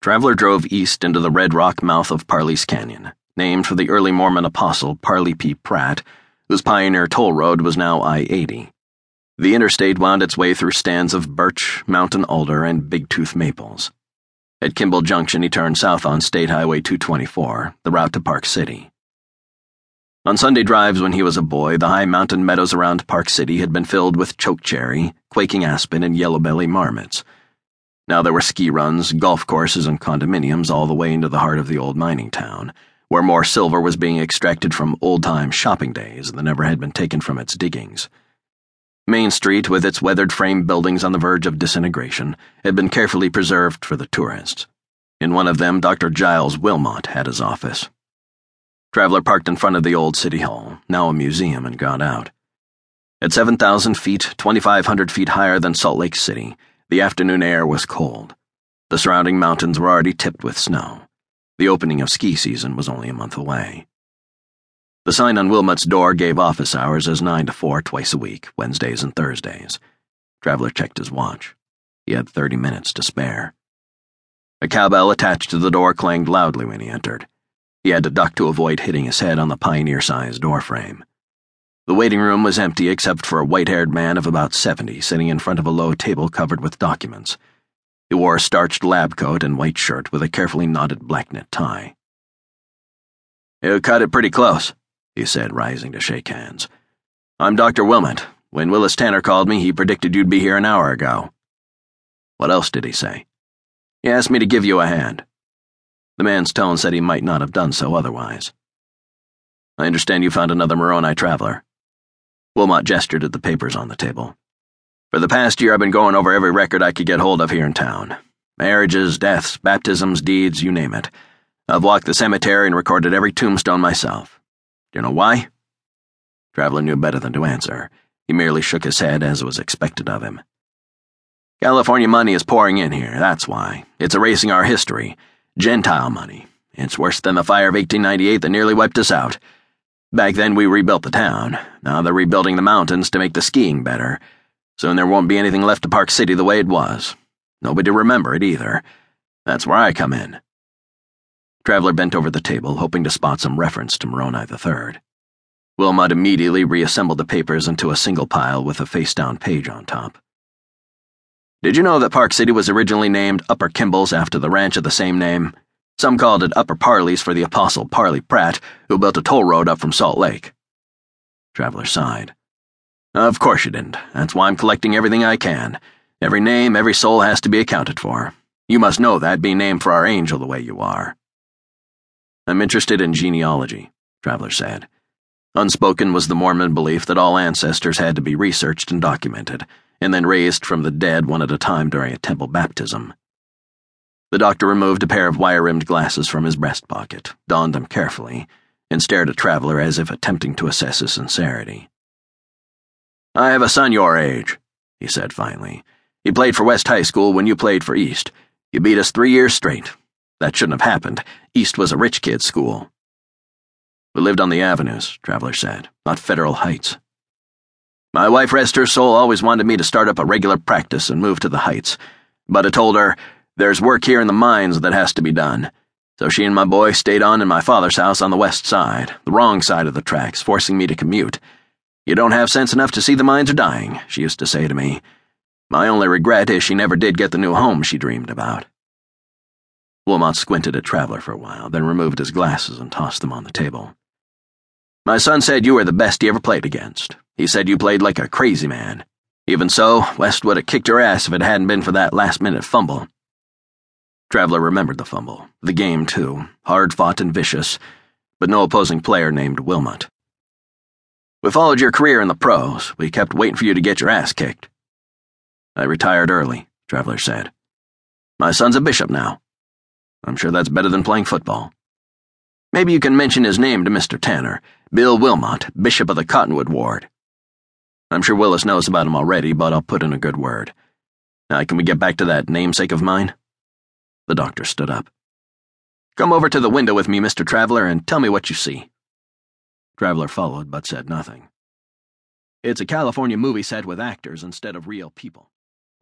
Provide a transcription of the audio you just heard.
Traveler drove east into the red rock mouth of Parley's Canyon, named for the early Mormon apostle Parley P. Pratt, whose pioneer toll road was now I 80. The interstate wound its way through stands of birch, mountain alder, and big-tooth maples. At Kimball Junction, he turned south on State Highway 224, the route to Park City. On Sunday drives when he was a boy, the high mountain meadows around Park City had been filled with chokecherry, quaking aspen, and yellow-belly marmots. Now there were ski runs, golf courses, and condominiums all the way into the heart of the old mining town, where more silver was being extracted from old time shopping days than ever had been taken from its diggings. Main Street, with its weathered frame buildings on the verge of disintegration, had been carefully preserved for the tourists. In one of them, Dr. Giles Wilmot had his office. Traveler parked in front of the old City Hall, now a museum, and got out. At 7,000 feet, 2,500 feet higher than Salt Lake City, the afternoon air was cold. The surrounding mountains were already tipped with snow. The opening of ski season was only a month away. The sign on Wilmot's door gave office hours as 9 to 4 twice a week, Wednesdays and Thursdays. Traveler checked his watch. He had 30 minutes to spare. A cowbell attached to the door clanged loudly when he entered. He had to duck to avoid hitting his head on the pioneer sized doorframe. The waiting room was empty except for a white haired man of about 70 sitting in front of a low table covered with documents. He wore a starched lab coat and white shirt with a carefully knotted black knit tie. You cut it pretty close, he said, rising to shake hands. I'm Dr. Wilmot. When Willis Tanner called me, he predicted you'd be here an hour ago. What else did he say? He asked me to give you a hand. The man's tone said he might not have done so otherwise. I understand you found another Moroni traveler. Wilmot gestured at the papers on the table. For the past year, I've been going over every record I could get hold of here in town marriages, deaths, baptisms, deeds, you name it. I've walked the cemetery and recorded every tombstone myself. Do you know why? Traveler knew better than to answer. He merely shook his head as was expected of him. California money is pouring in here, that's why. It's erasing our history. Gentile money. It's worse than the fire of 1898 that nearly wiped us out. Back then, we rebuilt the town. Now they're rebuilding the mountains to make the skiing better. Soon there won't be anything left of Park City the way it was. Nobody to remember it either. That's where I come in. Traveler bent over the table, hoping to spot some reference to Moroni III. Wilmot immediately reassembled the papers into a single pile with a face down page on top. Did you know that Park City was originally named Upper Kimball's after the ranch of the same name? Some called it Upper Parley's for the apostle Parley Pratt, who built a toll road up from Salt Lake. Traveler sighed. Of course you didn't. That's why I'm collecting everything I can. Every name, every soul has to be accounted for. You must know that, being named for our angel the way you are. I'm interested in genealogy, Traveler said. Unspoken was the Mormon belief that all ancestors had to be researched and documented, and then raised from the dead one at a time during a temple baptism. The doctor removed a pair of wire rimmed glasses from his breast pocket, donned them carefully, and stared at Traveler as if attempting to assess his sincerity. I have a son your age, he said finally. He played for West High School when you played for East. You beat us three years straight. That shouldn't have happened. East was a rich kid's school. We lived on the avenues, Traveler said, not Federal Heights. My wife, rest her soul, always wanted me to start up a regular practice and move to the Heights, but I told her, there's work here in the mines that has to be done. So she and my boy stayed on in my father's house on the west side, the wrong side of the tracks, forcing me to commute. You don't have sense enough to see the mines are dying, she used to say to me. My only regret is she never did get the new home she dreamed about. Wilmot squinted at Traveler for a while, then removed his glasses and tossed them on the table. My son said you were the best he ever played against. He said you played like a crazy man. Even so, West would have kicked your ass if it hadn't been for that last minute fumble. Traveler remembered the fumble, the game too, hard fought and vicious, but no opposing player named Wilmot. We followed your career in the pros. We kept waiting for you to get your ass kicked. I retired early, Traveler said. My son's a bishop now. I'm sure that's better than playing football. Maybe you can mention his name to Mr. Tanner, Bill Wilmot, Bishop of the Cottonwood Ward. I'm sure Willis knows about him already, but I'll put in a good word. Now, can we get back to that namesake of mine? The doctor stood up. Come over to the window with me, Mr. Traveler, and tell me what you see. Traveler followed, but said nothing. It's a California movie set with actors instead of real people.